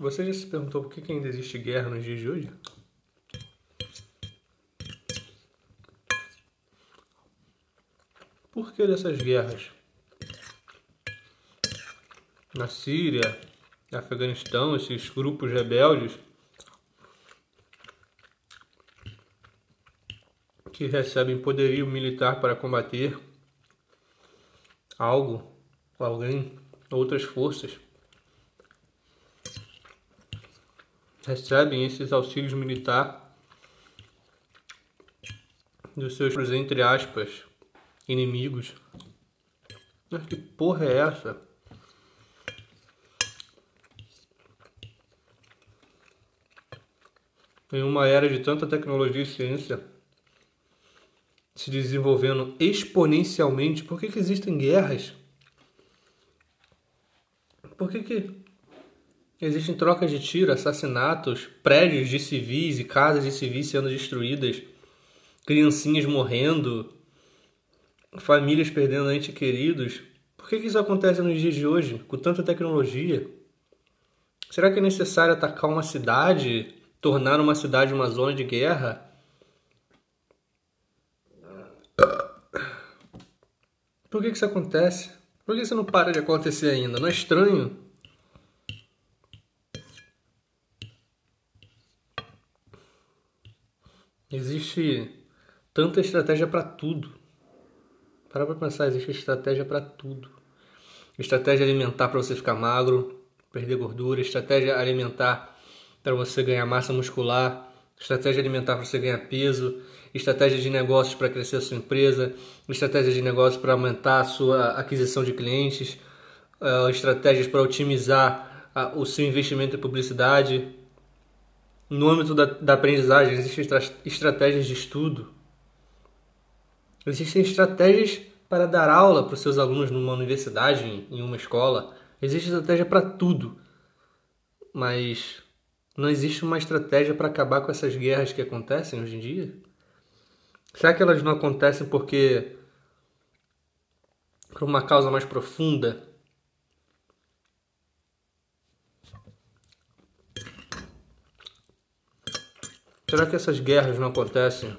Você já se perguntou por que ainda existe guerra nos dias de hoje? Por que dessas guerras? Na Síria, Afeganistão, esses grupos rebeldes que recebem poderio militar para combater algo, alguém, outras forças. Recebem esses auxílios militar dos seus, entre aspas, inimigos. Mas que porra é essa? Em uma era de tanta tecnologia e ciência se desenvolvendo exponencialmente, por que, que existem guerras? Por que, que Existem trocas de tiro, assassinatos, prédios de civis e casas de civis sendo destruídas, criancinhas morrendo, famílias perdendo entes queridos. Por que, que isso acontece nos dias de hoje, com tanta tecnologia? Será que é necessário atacar uma cidade, tornar uma cidade uma zona de guerra? Por que, que isso acontece? Por que isso não para de acontecer ainda? Não é estranho? Existe tanta estratégia para tudo. Para pra pensar, existe estratégia para tudo. Estratégia alimentar para você ficar magro, perder gordura, estratégia alimentar para você ganhar massa muscular, estratégia alimentar para você ganhar peso, estratégia de negócios para crescer a sua empresa, estratégia de negócios para aumentar a sua aquisição de clientes, uh, estratégias para otimizar uh, o seu investimento em publicidade, no âmbito da, da aprendizagem, existem estratégias de estudo, existem estratégias para dar aula para os seus alunos numa universidade, em uma escola. Existe estratégia para tudo, mas não existe uma estratégia para acabar com essas guerras que acontecem hoje em dia? Será que elas não acontecem porque por uma causa mais profunda Será que essas guerras não acontecem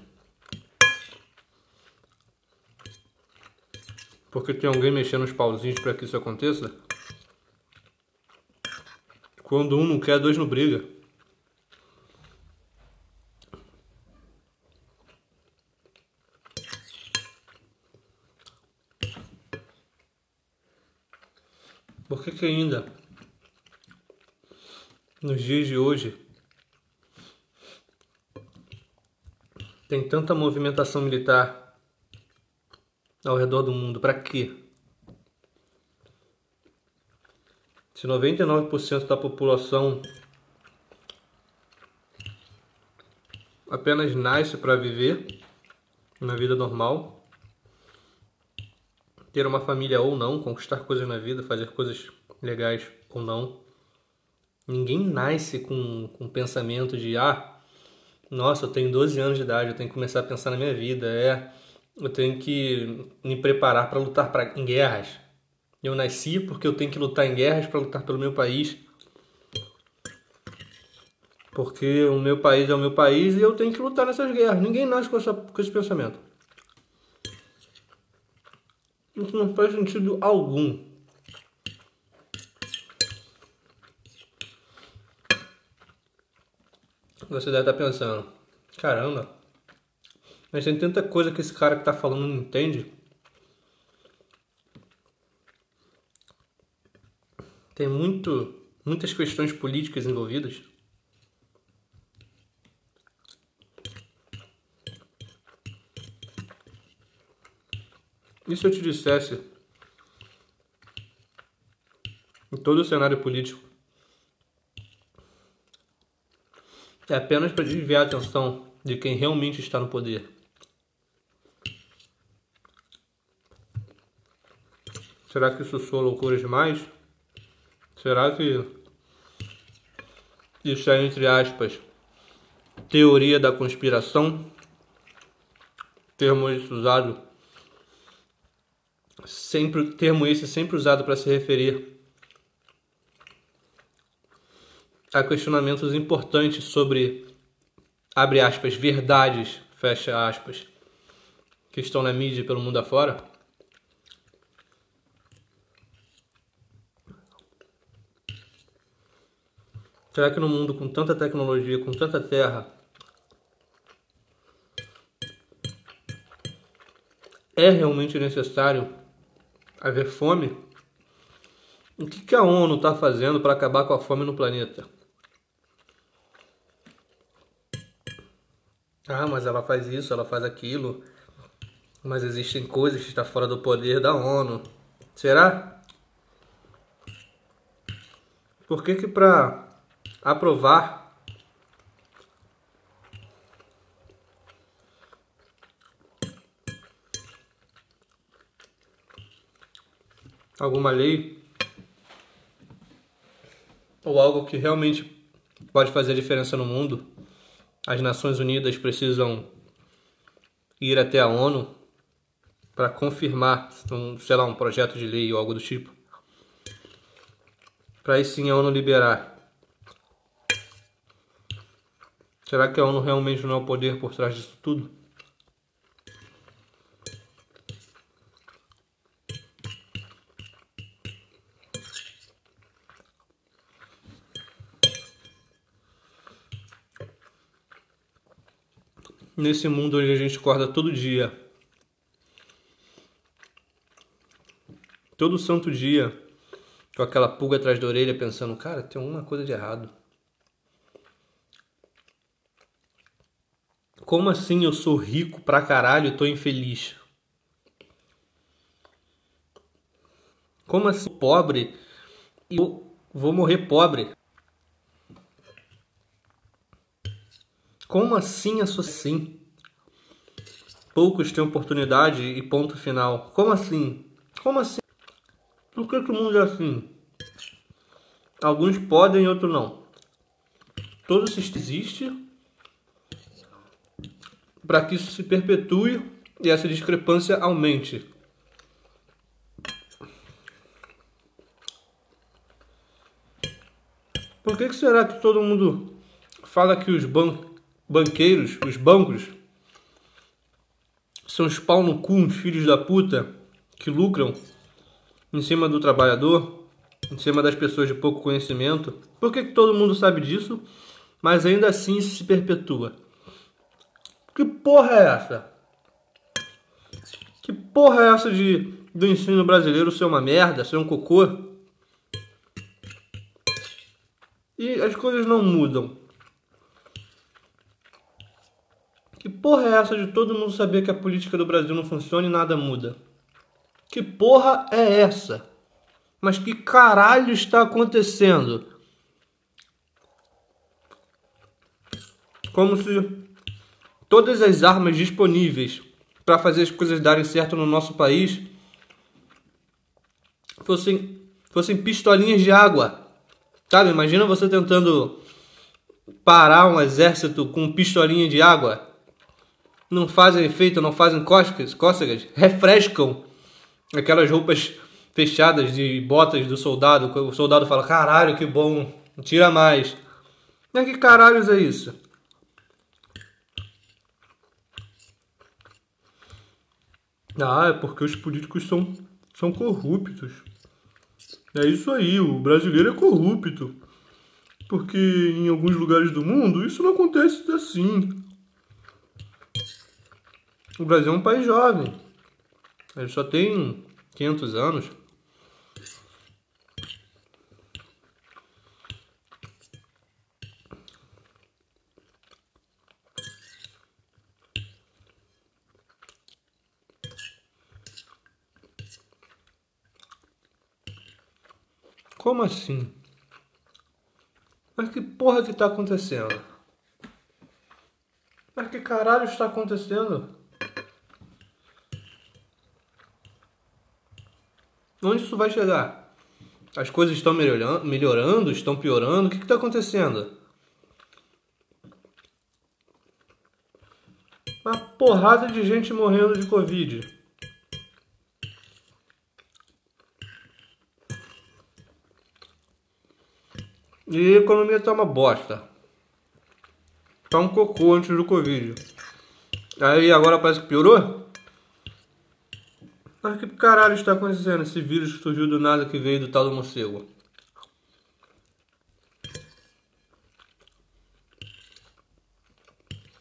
porque tem alguém mexendo os pauzinhos para que isso aconteça? Quando um não quer, dois não briga. Por que, que ainda nos dias de hoje tem tanta movimentação militar ao redor do mundo? Para quê? Se 99% da população apenas nasce para viver uma vida normal, ter uma família ou não, conquistar coisas na vida, fazer coisas legais ou não. Ninguém nasce com, com pensamento de ah, nossa, eu tenho 12 anos de idade, eu tenho que começar a pensar na minha vida. É, eu tenho que me preparar para lutar pra, em guerras. Eu nasci porque eu tenho que lutar em guerras para lutar pelo meu país. Porque o meu país é o meu país e eu tenho que lutar nessas guerras. Ninguém nasce com, essa, com esse pensamento. Isso não faz sentido algum. Você deve estar pensando, caramba, mas tem tanta coisa que esse cara que está falando não entende. Tem muito, muitas questões políticas envolvidas. E se eu te dissesse em todo o cenário político é apenas para desviar a atenção de quem realmente está no poder. Será que isso soa loucura demais? Será que isso é, entre aspas, teoria da conspiração? Termo esse usado sempre termo esse sempre usado para se referir há questionamentos importantes sobre, abre aspas, verdades, fecha aspas, que estão na mídia pelo mundo afora. Será que no mundo com tanta tecnologia, com tanta terra, é realmente necessário haver fome? O que, que a ONU está fazendo para acabar com a fome no planeta? Ah, mas ela faz isso, ela faz aquilo. Mas existem coisas que estão fora do poder da ONU. Será? Por que que para aprovar alguma lei ou algo que realmente pode fazer diferença no mundo, as Nações Unidas precisam ir até a ONU para confirmar, um, sei lá, um projeto de lei ou algo do tipo. Para aí sim a ONU liberar. Será que a ONU realmente não é o poder por trás disso tudo? Nesse mundo onde a gente acorda todo dia, todo santo dia, com aquela pulga atrás da orelha, pensando, cara, tem alguma coisa de errado. Como assim eu sou rico pra caralho e tô infeliz? Como assim pobre e eu vou morrer pobre? Como assim assim? Poucos têm oportunidade e ponto final. Como assim? Como assim? Por que, que o mundo é assim? Alguns podem outros não. Todo sistema existe para que isso se perpetue e essa discrepância aumente. Por que, que será que todo mundo fala que os bancos banqueiros, os bancos, são os pau no cu, uns filhos da puta que lucram em cima do trabalhador, em cima das pessoas de pouco conhecimento. Por que, que todo mundo sabe disso, mas ainda assim isso se perpetua? Que porra é essa? Que porra é essa de do ensino brasileiro ser uma merda, ser um cocô? E as coisas não mudam. Que porra é essa de todo mundo saber que a política do Brasil não funciona e nada muda? Que porra é essa? Mas que caralho está acontecendo? Como se todas as armas disponíveis para fazer as coisas darem certo no nosso país fossem, fossem pistolinhas de água. Sabe? Imagina você tentando parar um exército com pistolinha de água não fazem efeito, não fazem cócegas, cócegas refrescam aquelas roupas fechadas de botas do soldado. O soldado fala: caralho, que bom, tira mais. Mas que caralhos é isso? Ah, é porque os políticos são, são corruptos. É isso aí, o brasileiro é corrupto. Porque em alguns lugares do mundo isso não acontece assim. O Brasil é um país jovem. Ele só tem 500 anos. Como assim? Mas que porra que tá acontecendo? Mas que caralho está acontecendo? Onde isso vai chegar? As coisas estão melhorando, melhorando estão piorando? O que está acontecendo? Uma porrada de gente morrendo de Covid. E a economia tá uma bosta. Tá um cocô antes do Covid. Aí agora parece que piorou? Mas que caralho está acontecendo? Esse vírus que surgiu do nada que veio do tal do morcego.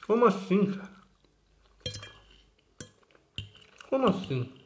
Como assim, cara? Como assim?